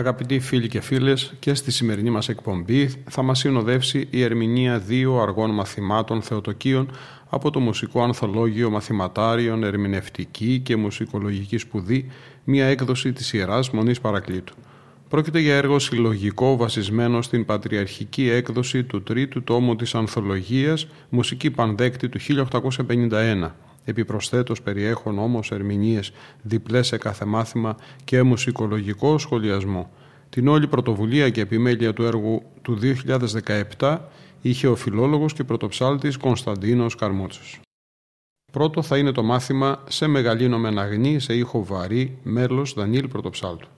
Αγαπητοί φίλοι και φίλες, και στη σημερινή μας εκπομπή θα μας συνοδεύσει η ερμηνεία δύο αργών μαθημάτων θεοτοκίων από το Μουσικό Ανθολόγιο Μαθηματάριων Ερμηνευτική και Μουσικολογική Σπουδή, μια έκδοση της Ιεράς Μονής Παρακλήτου. Πρόκειται για έργο συλλογικό βασισμένο στην πατριαρχική έκδοση του τρίτου τόμου της Ανθολογίας «Μουσική Πανδέκτη» του 1851. Επιπροσθέτως περιέχουν όμως ερμηνείες διπλές σε κάθε μάθημα και μουσικολογικό σχολιασμό. Την όλη πρωτοβουλία και επιμέλεια του έργου του 2017 είχε ο φιλόλογος και πρωτοψάλτης Κωνσταντίνος Καρμούτσος. Πρώτο θα είναι το μάθημα «Σε μεγαλύνο μεναγνή σε ήχο βαρύ» μέλος Δανίλ Πρωτοψάλτου.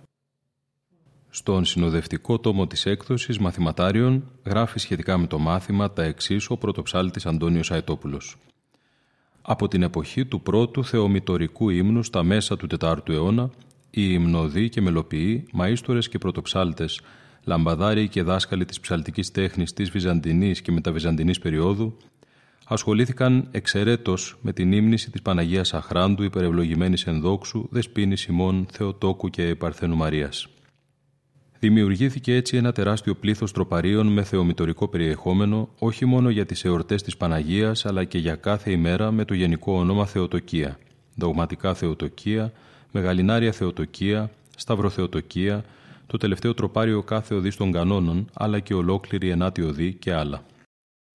Στον συνοδευτικό τόμο της έκδοσης μαθηματάριων γράφει σχετικά με το μάθημα τα εξής ο πρωτοψάλτης Αντώνιος Αετόπουλος. Από την εποχή του πρώτου θεομητορικού ύμνου στα μέσα του 4ου αιώνα, οι υμνοδοί και μελοποιοί, μαΐστορες και πρωτοψάλτες, λαμπαδάριοι και δάσκαλοι της ψαλτικής τέχνης της Βυζαντινής και μεταβυζαντινής περίοδου, ασχολήθηκαν εξαιρέτως με την ύμνηση της Παναγίας Αχράντου υπερευλογημένης ενδόξου, Δεσπίνης Σιμών, Θεοτόκου και Παρθένου Μαρίας. Δημιουργήθηκε έτσι ένα τεράστιο πλήθος τροπαρίων με θεομητορικό περιεχόμενο, όχι μόνο για τις εορτές της Παναγίας, αλλά και για κάθε ημέρα με το γενικό όνομα Θεοτοκία, δογματικά Θεοτοκία, Μεγαλινάρια Θεοτοκία, Σταυροθεοτοκία, το τελευταίο τροπάριο κάθε οδής των κανόνων, αλλά και ολόκληρη ενάτη οδή και άλλα.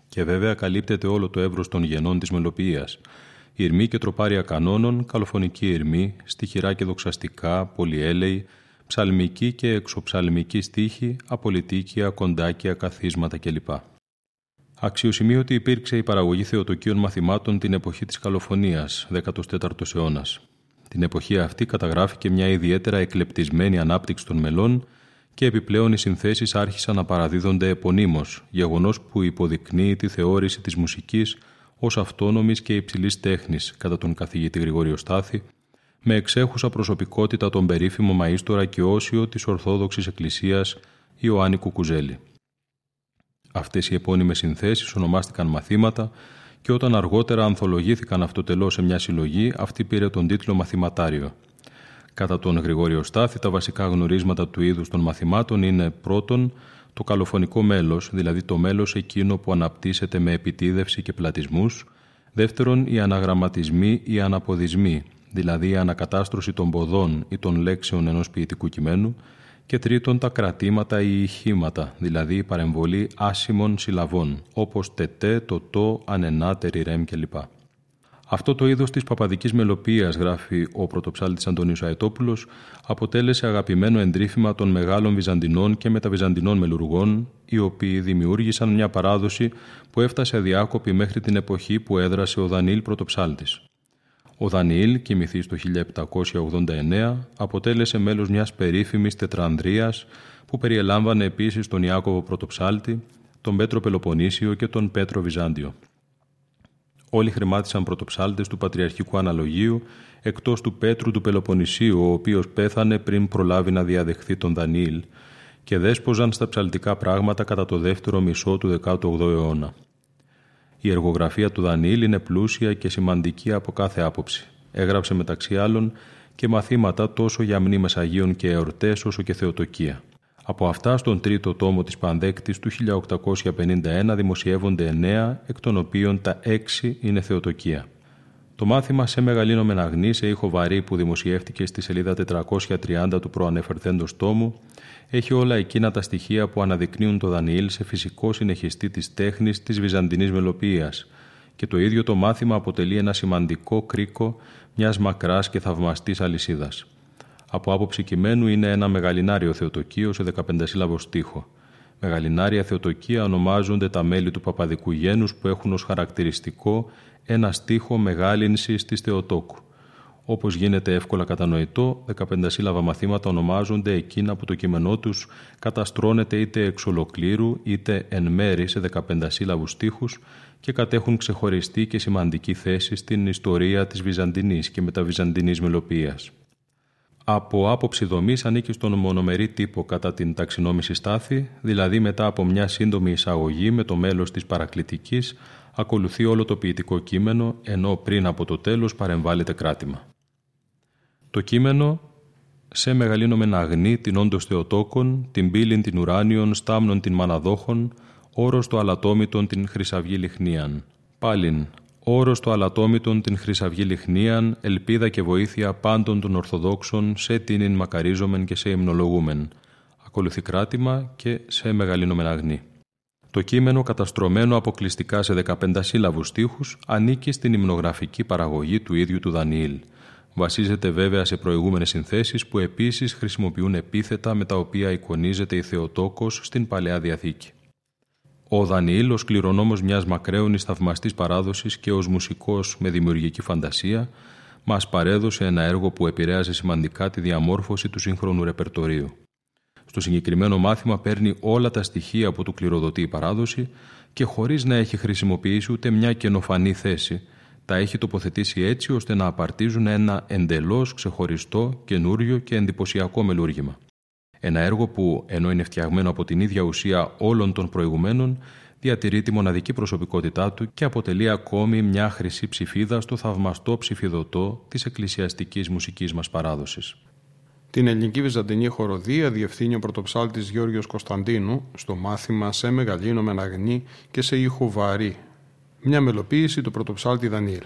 Και βέβαια καλύπτεται όλο το εύρος των γενών της μελοποιίας. Ηρμή και τροπάρια κανόνων, καλοφωνική ηρμή, στοιχειρά και δοξαστικά, πολυέλεη, ψαλμική και εξοψαλμική στίχη, απολυτίκια, κοντάκια, καθίσματα κλπ. Αξιοσημείωτη υπήρξε η παραγωγή θεοτοκίων μαθημάτων την εποχή της καλοφωνίας, 14ος αιώνας. Την εποχή αυτή καταγράφηκε μια ιδιαίτερα εκλεπτισμένη ανάπτυξη των μελών και επιπλέον οι συνθέσεις άρχισαν να παραδίδονται επωνύμως, γεγονός που υποδεικνύει τη θεώρηση της μουσικής ως αυτόνομης και υψηλής τέχνης κατά τον καθηγητή Γρηγόριο Στάθη, με εξέχουσα προσωπικότητα τον περίφημο μαΐστορα και όσιο της Ορθόδοξης Εκκλησίας Ιωάννη Κουκουζέλη. Αυτές οι επώνυμες συνθέσεις ονομάστηκαν μαθήματα και όταν αργότερα ανθολογήθηκαν αυτοτελώς σε μια συλλογή, αυτή πήρε τον τίτλο Μαθηματάριο. Κατά τον Γρηγόριο Στάθη, τα βασικά γνωρίσματα του είδους των μαθημάτων είναι πρώτον το καλοφωνικό μέλος, δηλαδή το μέλος εκείνο που αναπτύσσεται με επιτίδευση και πλατισμούς, δεύτερον οι αναγραμματισμοί ή αναποδισμοί, δηλαδή η ανακατάστρωση των ποδών ή των λέξεων ενός ποιητικού κειμένου και τρίτον τα κρατήματα ή ηχήματα, δηλαδή η παρεμβολή άσημων συλλαβών, όπως τετέ, το το, ανενά, τεριρέμ κλπ. Αυτό το είδος της παπαδικής μελοποίησης, γράφει ο πρωτοψάλτης Αντωνίος Αετόπουλος, αποτέλεσε αγαπημένο εντρίφημα των μεγάλων Βυζαντινών και μεταβυζαντινών μελουργών, οι οποίοι δημιούργησαν μια παράδοση που έφτασε αδιάκοπη μέχρι την εποχή που έδρασε ο Δανίλ πρωτοψάλτης. Ο Δανιήλ, κοιμηθής το 1789, αποτέλεσε μέλος μιας περίφημης τετρανδρίας που περιελάμβανε επίσης τον Ιάκωβο Πρωτοψάλτη, τον Πέτρο Πελοποννήσιο και τον Πέτρο Βυζάντιο. Όλοι χρημάτισαν πρωτοψάλτες του Πατριαρχικού Αναλογίου, εκτός του Πέτρου του Πελοποννησίου, ο οποίος πέθανε πριν προλάβει να διαδεχθεί τον Δανιήλ, και δέσποζαν στα ψαλτικά πράγματα κατά το δεύτερο μισό του 18ου αιώνα. Η εργογραφία του Δανίλ είναι πλούσια και σημαντική από κάθε άποψη. Έγραψε μεταξύ άλλων και μαθήματα τόσο για μνήμες Αγίων και εορτές όσο και θεοτοκία. Από αυτά στον τρίτο τόμο της Πανδέκτης του 1851 δημοσιεύονται εννέα, εκ των οποίων τα έξι είναι θεοτοκία. Το μάθημα σε μεγαλύνο μεναγνή σε ήχο βαρύ που δημοσιεύτηκε στη σελίδα 430 του προανεφερθέντος τόμου έχει όλα εκείνα τα στοιχεία που αναδεικνύουν το Δανιήλ σε φυσικό συνεχιστή της τέχνης της βυζαντινής μελοποίησης και το ίδιο το μάθημα αποτελεί ένα σημαντικό κρίκο μιας μακράς και θαυμαστής αλυσίδας. Από άποψη κειμένου είναι ένα μεγαλινάριο θεοτοκείο σε 15 σύλλαβο στίχο. Μεγαλινάρια θεοτοκία ονομάζονται τα μέλη του παπαδικού γένους που έχουν ως χαρακτηριστικό ένα στίχο μεγάλυνσης της Θεοτόκου. Όπως γίνεται εύκολα κατανοητό, 15 σύλλαβα μαθήματα ονομάζονται εκείνα που το κείμενό τους καταστρώνεται είτε εξ ολοκλήρου είτε εν μέρη σε 15 σύλλαβους στίχους και κατέχουν ξεχωριστή και σημαντική θέση στην ιστορία της Βυζαντινής και μεταβυζαντινής μελοποίησης. Από άποψη δομής ανήκει στον μονομερή τύπο κατά την ταξινόμηση στάθη, δηλαδή μετά από μια σύντομη εισαγωγή με το μέλος της παρακλητικής, ακολουθεί όλο το ποιητικό κείμενο, ενώ πριν από το τέλος παρεμβάλλεται κράτημα. Το κείμενο «Σε μεγαλύνομεν αγνή την όντως Θεοτόκον, την πύλην την ουράνιον, στάμνον την μαναδόχων, όρος το αλατόμητον την χρυσαυγή λιχνίαν». Πάλιν, όρος το αλατόμητον την χρυσαυγή λιχνίαν, ελπίδα και βοήθεια πάντων των Ορθοδόξων, σε τίνην μακαρίζομεν και σε υμνολογούμεν. Ακολουθεί κράτημα και σε μεγαλύνομεν αγνή. Το κείμενο, καταστρωμένο αποκλειστικά σε 15 σύλλαβους στίχους, ανήκει στην υμνογραφική παραγωγή του ίδιου του Δανιήλ. Βασίζεται βέβαια σε προηγούμενες συνθέσεις που επίσης χρησιμοποιούν επίθετα με τα οποία εικονίζεται η Θεοτόκος στην Παλαιά Διαθήκη. Ο Δανιήλ, ως κληρονόμος μιας μακραίωνης θαυμαστής παράδοσης και ως μουσικός με δημιουργική φαντασία, μας παρέδωσε ένα έργο που επηρέασε σημαντικά τη διαμόρφωση του σύγχρονου ρεπερτορίου. Στο συγκεκριμένο μάθημα παίρνει όλα τα στοιχεία που του κληροδοτεί η παράδοση και χωρίς να έχει χρησιμοποιήσει ούτε μια καινοφανή θέση, τα έχει τοποθετήσει έτσι ώστε να απαρτίζουν ένα εντελώς ξεχωριστό, καινούριο και εντυπωσιακό μελούργημα. Ένα έργο που, ενώ είναι φτιαγμένο από την ίδια ουσία όλων των προηγουμένων, διατηρεί τη μοναδική προσωπικότητά του και αποτελεί ακόμη μια χρυσή ψηφίδα στο θαυμαστό ψηφιδωτό της εκκλησιαστικής μουσικής μας παράδοσης. Την ελληνική βυζαντινή χοροδία διευθύνει ο πρωτοψάλτης Γιώργος Κωνσταντίνου στο μάθημα «Σε μεγαλύνο με αγνή και σε ήχο βαρύ». Μια μελοποίηση του πρωτοψάλτη Δανιήλ.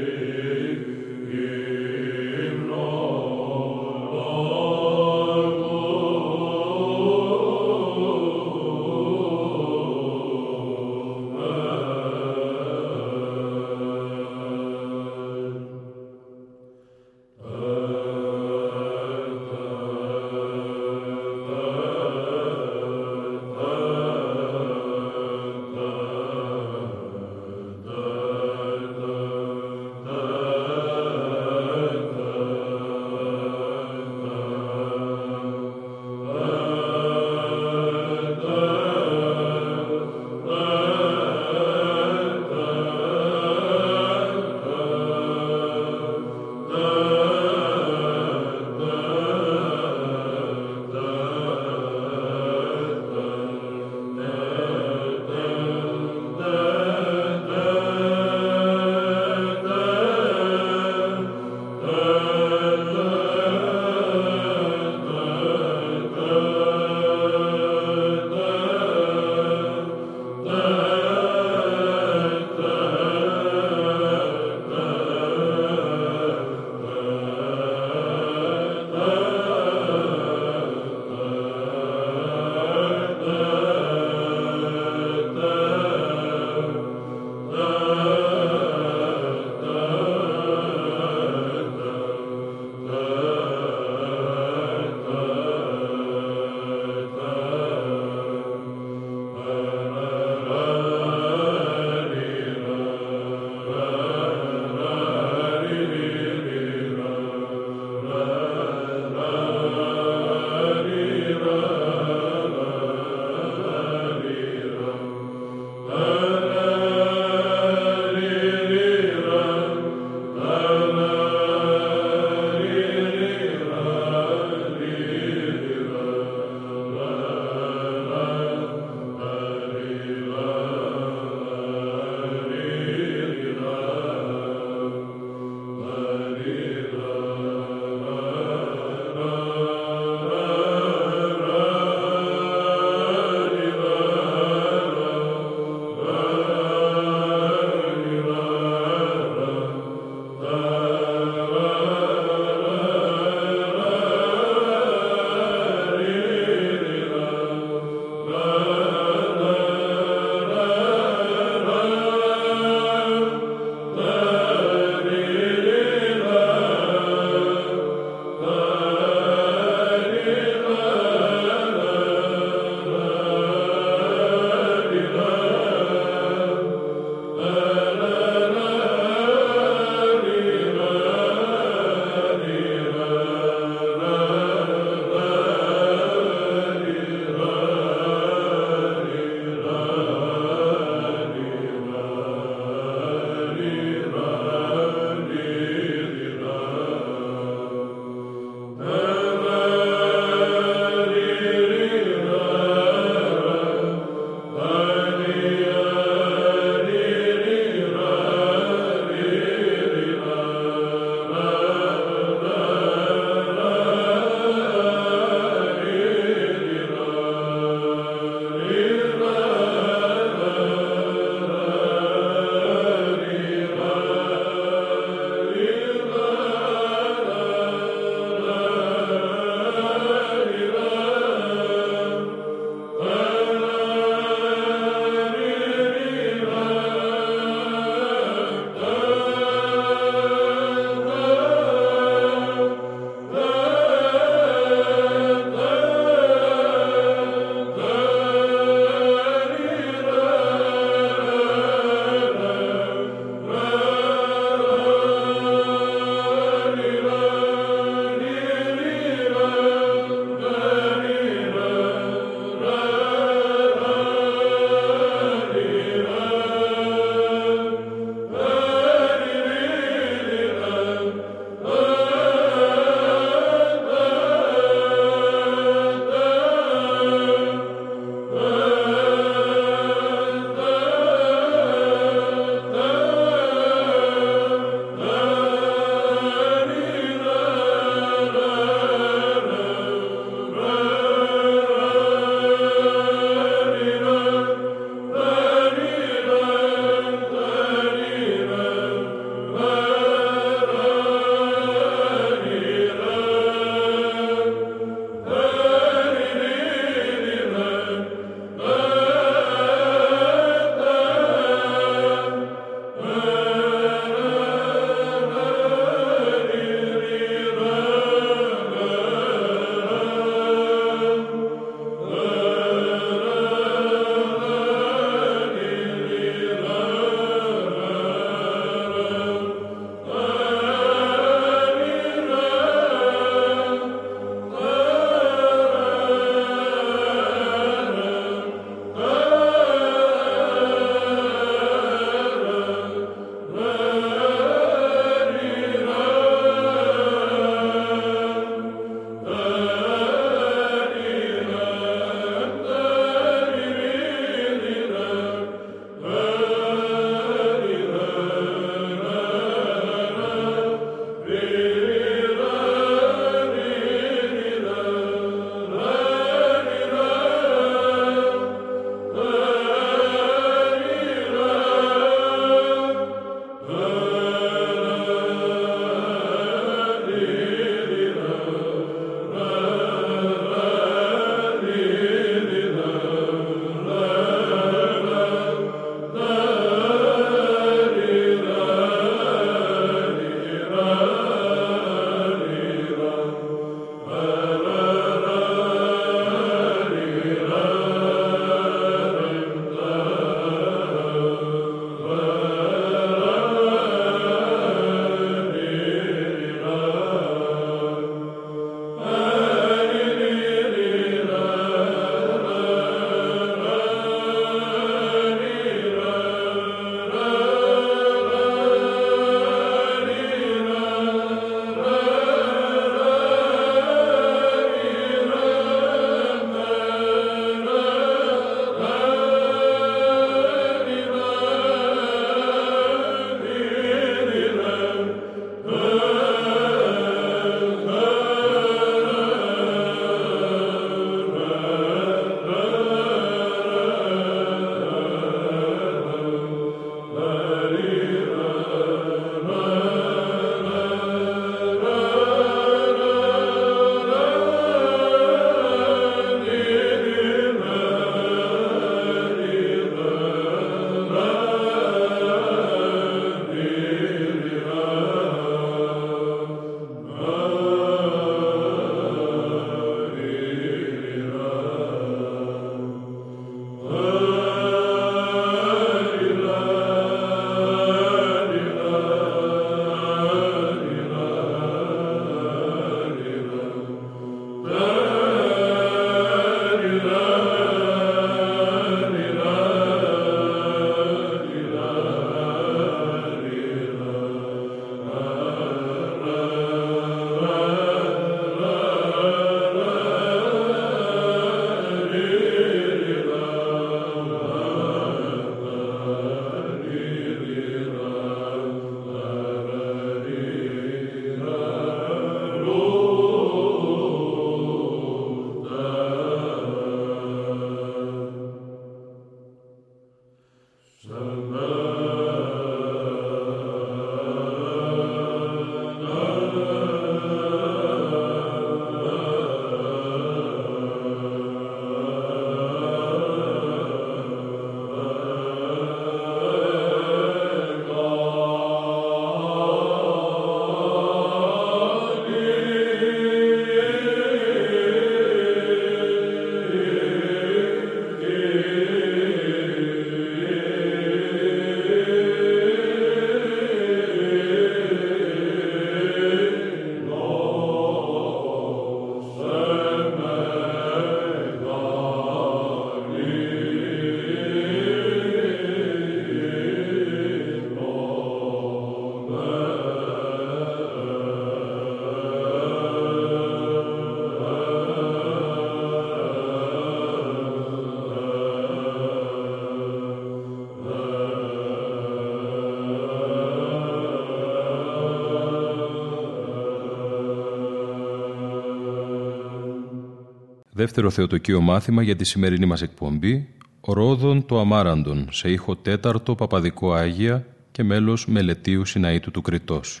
Δεύτερο θεοτοκείο μάθημα για τη σημερινή μας εκπομπή «Ρόδον το Αμάραντον» σε ήχο τέταρτο Παπαδικό Άγια και μέλος Μελετίου Συναήτου του Κρητός.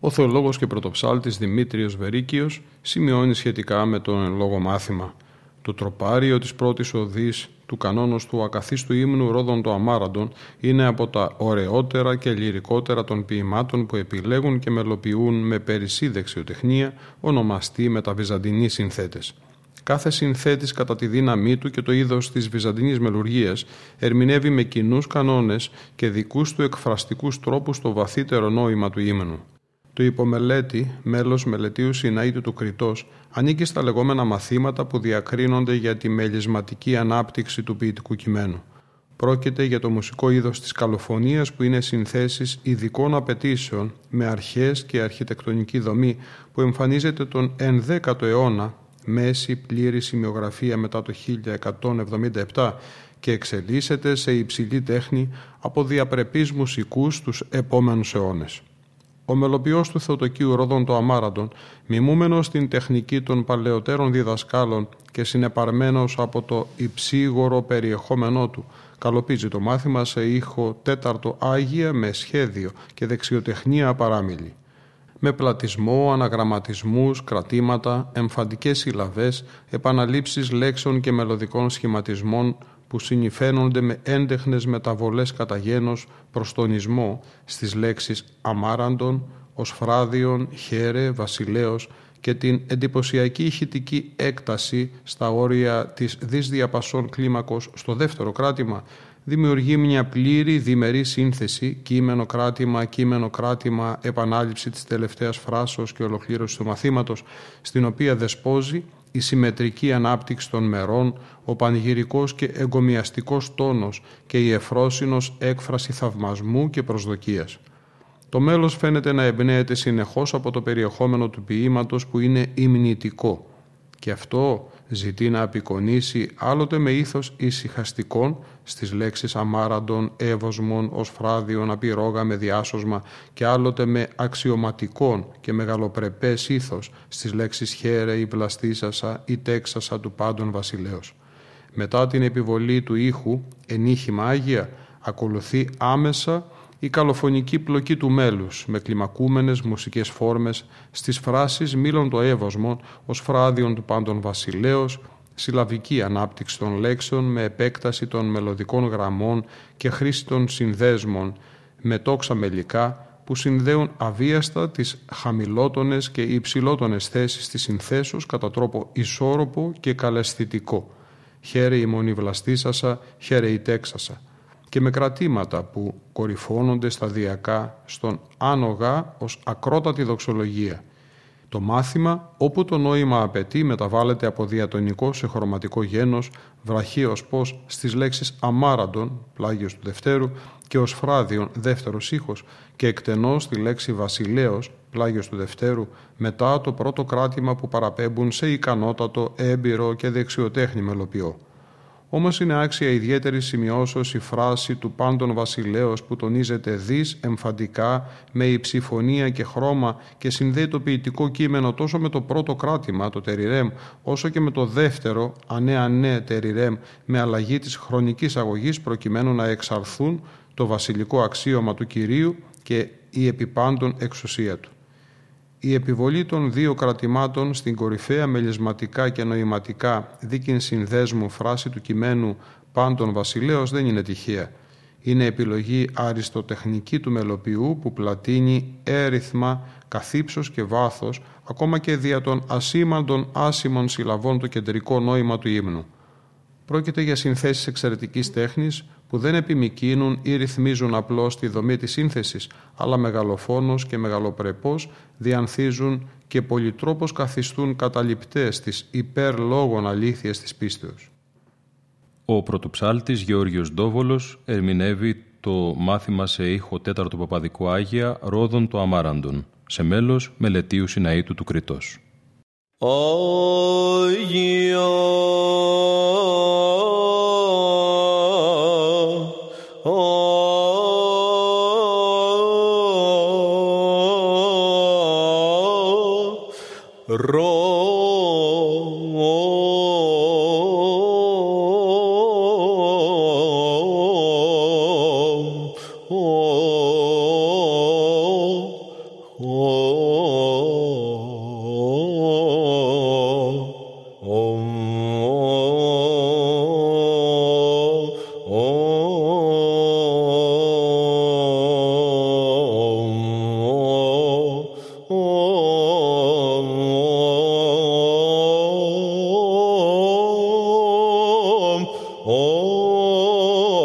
Ο θεολόγος και πρωτοψάλτης Δημήτριος Βερίκιος σημειώνει σχετικά με τον λόγο μάθημα. Το τροπάριο της πρώτης οδής του κανόνος του ακαθίστου ύμνου Ρόδων το Αμάραντον είναι από τα ωραιότερα και λυρικότερα των ποιημάτων που επιλέγουν και μελοποιούν με περισσή δεξιοτεχνία ονομαστή με τα βυζαντινοί συνθέτες. Κάθε συνθέτης κατά τη δύναμή του και το είδος της βυζαντινής μελουργίας ερμηνεύει με κοινούς κανόνες και δικούς του εκφραστικούς τρόπους το βαθύτερο νόημα του ύμνου. Το υπομελέτη, μέλος μελετίου Συναήτου του Κρητός, ανήκει στα λεγόμενα μαθήματα που διακρίνονται για τη μελισματική ανάπτυξη του ποιητικού κειμένου. Πρόκειται για το μουσικό είδος της καλοφωνίας που είναι συνθέσεις ειδικών απαιτήσεων με αρχές και αρχιτεκτονική δομή που εμφανίζεται τον 11ο αιώνα, μέση πλήρη σημειογραφία μετά το 1177 και εξελίσσεται σε υψηλή τέχνη από διαπρεπείς μουσικούς τους επόμενους αιώνες. Ο μελοποιός του Θεοτοκίου Ρόδων το Αμάραντον, μιμούμενος στην τεχνική των παλαιότερων διδασκάλων και συνεπαρμένος από το υψίγορο περιεχόμενό του, καλοπίζει το μάθημα σε ήχο τέταρτο Άγια με σχέδιο και δεξιοτεχνία παράμιλη. Με πλατισμό, αναγραμματισμούς, κρατήματα, εμφαντικές συλλαβές, επαναλήψεις λέξεων και μελωδικών σχηματισμών που συνηφαίνονται με έντεχνες μεταβολές κατά γένος προς τονισμό στις λέξεις αμάραντον, οσφράδιον, χέρε, βασιλέος και την εντυπωσιακή ηχητική έκταση στα όρια της δυσδιαπασών κλίμακος στο δεύτερο κράτημα δημιουργεί μια πλήρη διμερή σύνθεση κείμενο κράτημα, κείμενο κράτημα, επανάληψη της τελευταίας φράσεως και ολοκλήρωση του μαθήματος στην οποία δεσπόζει η συμμετρική ανάπτυξη των μερών, ο πανηγυρικός και εγκομιαστικός τόνος και η εφρόσινος έκφραση θαυμασμού και προσδοκίας. Το μέλος φαίνεται να εμπνέεται συνεχώς από το περιεχόμενο του ποίηματος που είναι υμνητικό και αυτό ζητεί να απεικονίσει άλλοτε με ήθος ησυχαστικών στις λέξεις αμάραντων, εύωσμων, φράδιον, απειρόγα με διάσωσμα και άλλοτε με αξιωματικών και μεγαλοπρεπές ήθος στις λέξεις χέρε ή πλαστήσασα ή τέξασα του πάντων βασιλέως. Μετά την επιβολή του ήχου, ενίχημα Άγια, ακολουθεί άμεσα η καλοφωνική πλοκή του μέλους με κλιμακούμενες μουσικές φόρμες στις φράσεις μήλων το εύωσμο ως φράδιον του πάντων βασιλέως, συλλαβική ανάπτυξη των λέξεων με επέκταση των μελωδικών γραμμών και χρήση των συνδέσμων με τόξα μελικά που συνδέουν αβίαστα τις χαμηλότονες και υψηλότονες θέσεις της συνθέσεως κατά τρόπο ισόρροπο και καλεσθητικό. Χαίρε η μονή βλαστήσασα, χαίρε η τέξασα και με κρατήματα που κορυφώνονται σταδιακά στον άνογα ως ακρότατη δοξολογία. Το μάθημα, όπου το νόημα απαιτεί, μεταβάλλεται από διατονικό σε χρωματικό γένος, βραχίως πως στις λέξεις αμάραντον, πλάγιος του Δευτέρου, και ως φράδιον, δεύτερος ήχος, και εκτενώς στη λέξη βασιλέος, πλάγιος του Δευτέρου, μετά το πρώτο κράτημα που παραπέμπουν σε ικανότατο, έμπειρο και δεξιοτέχνη μελοποιό. Όμως είναι άξια ιδιαίτερη σημειώσεως η φράση του πάντων βασιλέως που τονίζεται δις εμφαντικά με υψηφωνία και χρώμα και συνδέει το ποιητικό κείμενο τόσο με το πρώτο κράτημα, το τεριρέμ, όσο και με το δεύτερο, ανέ ανέ τεριρέμ, με αλλαγή της χρονικής αγωγής προκειμένου να εξαρθούν το βασιλικό αξίωμα του κυρίου και η επιπάντων εξουσία του. Η επιβολή των δύο κρατημάτων στην κορυφαία μελισματικά και νοηματικά δίκην συνδέσμου φράση του κειμένου πάντων βασιλέως δεν είναι τυχαία. Είναι επιλογή αριστοτεχνική του μελοποιού που πλατείνει έριθμα, καθύψος και βάθος, ακόμα και δια των ασήμαντων άσημων συλλαβών το κεντρικό νόημα του ύμνου. Πρόκειται για συνθέσεις εξαιρετικής τέχνης που δεν επιμικίνουν ή ρυθμίζουν απλώς τη δομή της σύνθεσης, αλλά μεγαλοφόνος και μεγαλοπρεπώς διανθίζουν και πολυτρόπως καθιστούν καταληπτές τις υπερλόγων αλήθειες της πίστεως. Ο πρωτοψάλτης Γεώργιος Ντόβολος ερμηνεύει το μάθημα σε ήχο τέταρτο παπαδικό Άγια Ρόδων το Αμάραντον, σε μέλος Μελετίου Συναήτου του Κρητός. ro Oh.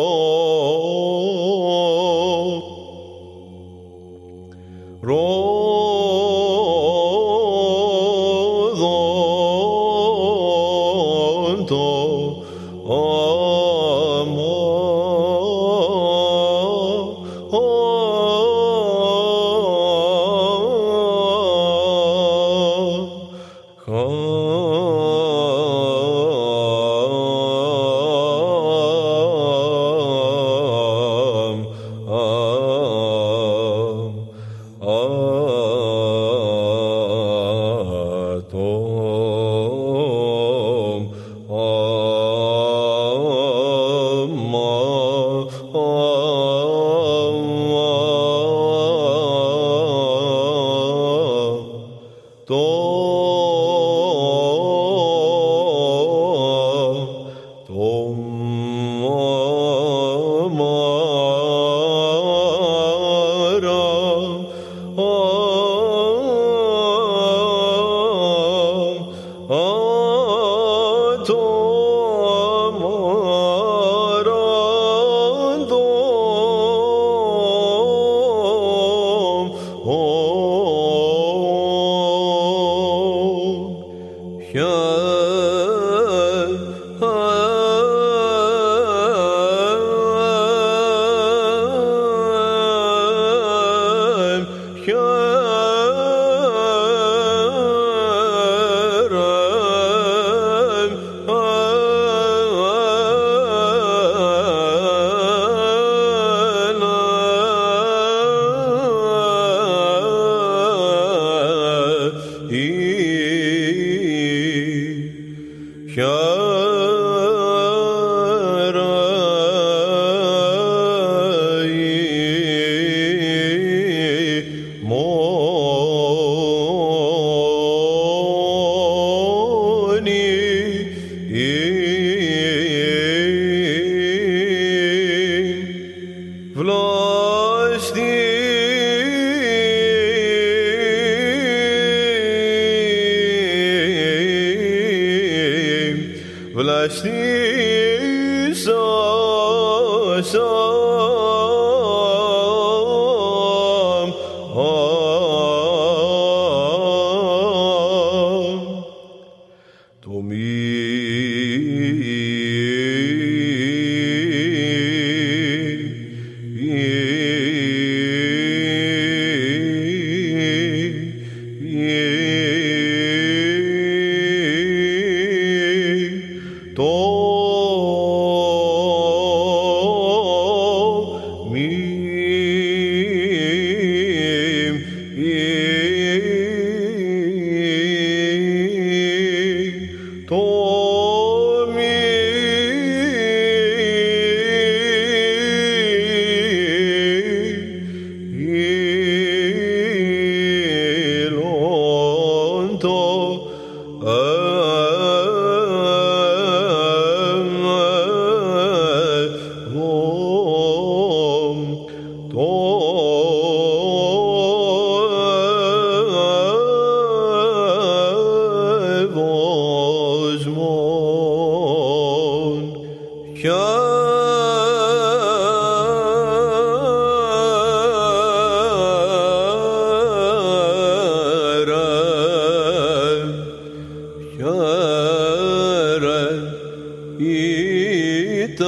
It.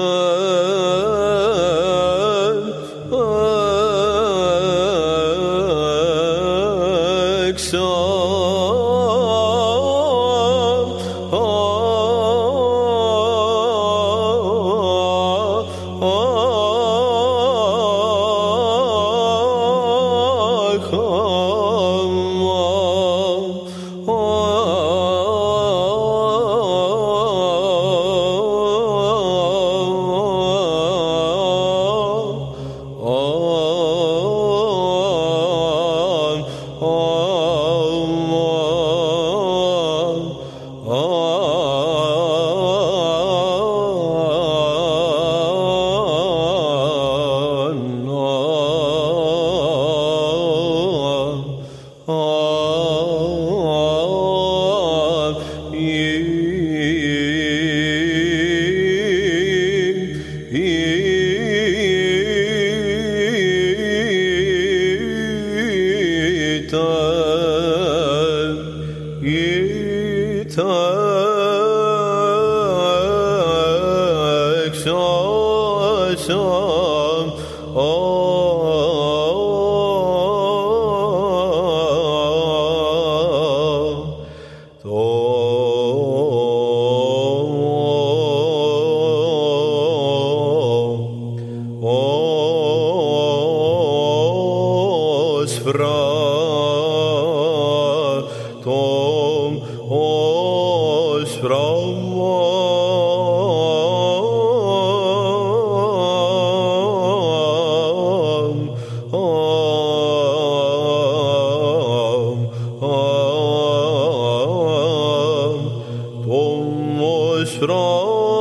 throne.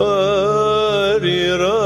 Arirah.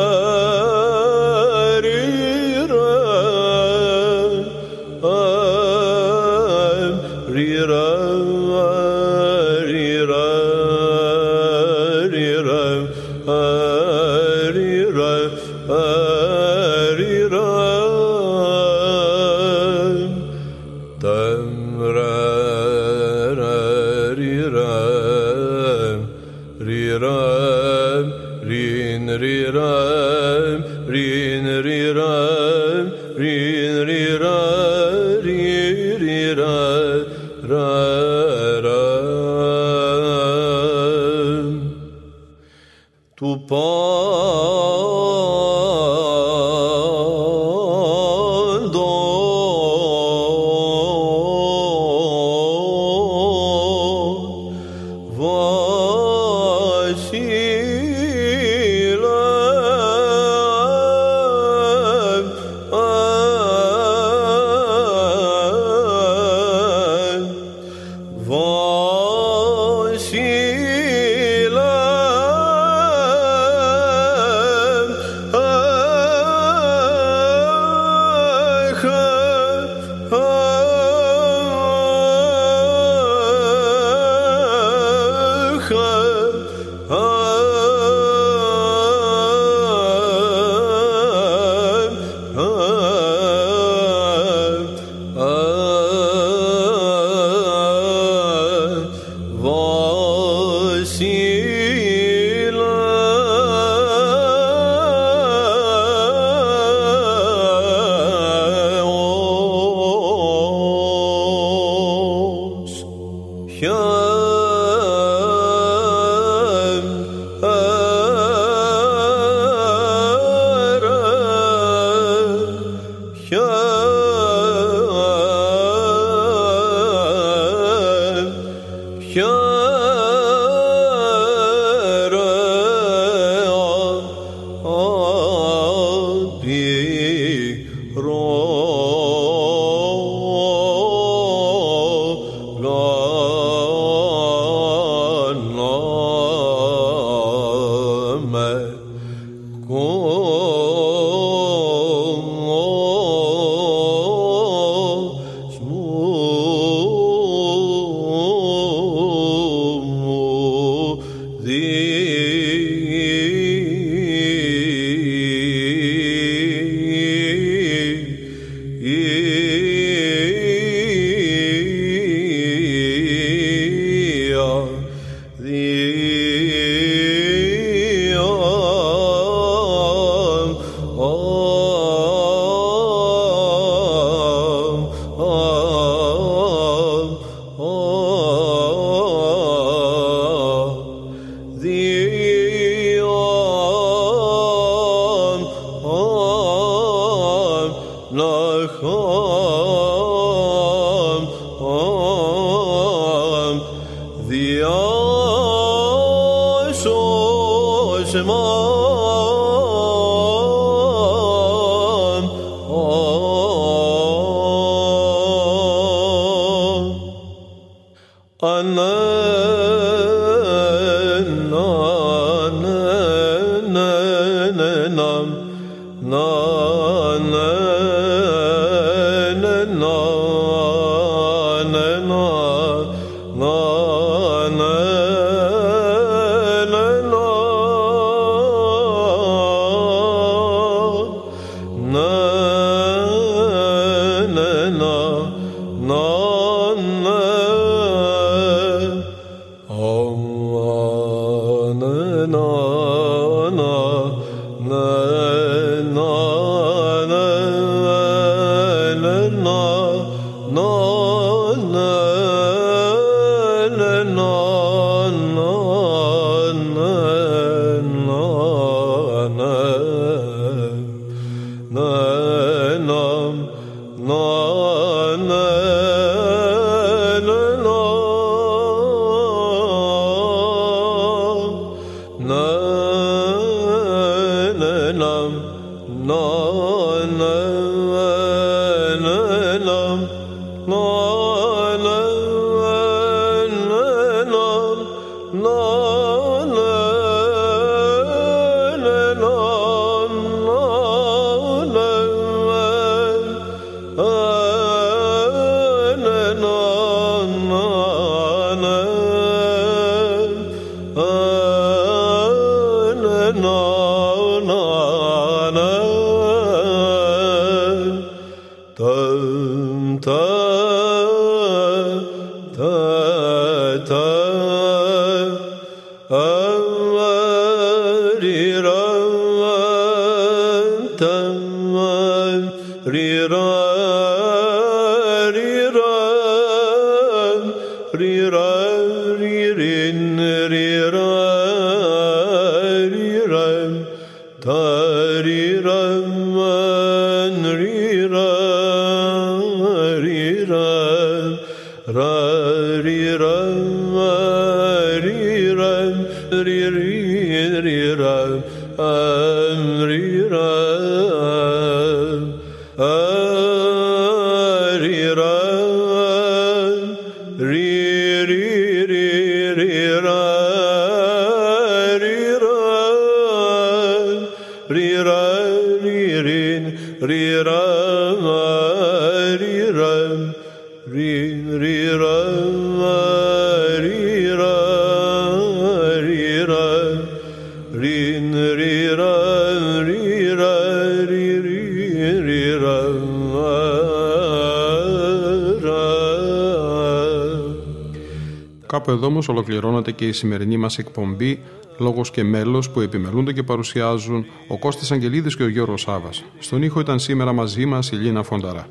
ri ri ri Κάπου εδώ όμως ολοκληρώνεται και η σημερινή μας εκπομπή λόγος και μέλος που επιμελούνται και παρουσιάζουν ο Κώστας Αγγελίδης και ο Γιώργος Σάβας. Στον ήχο ήταν σήμερα μαζί μας η Λίνα Φονταρά.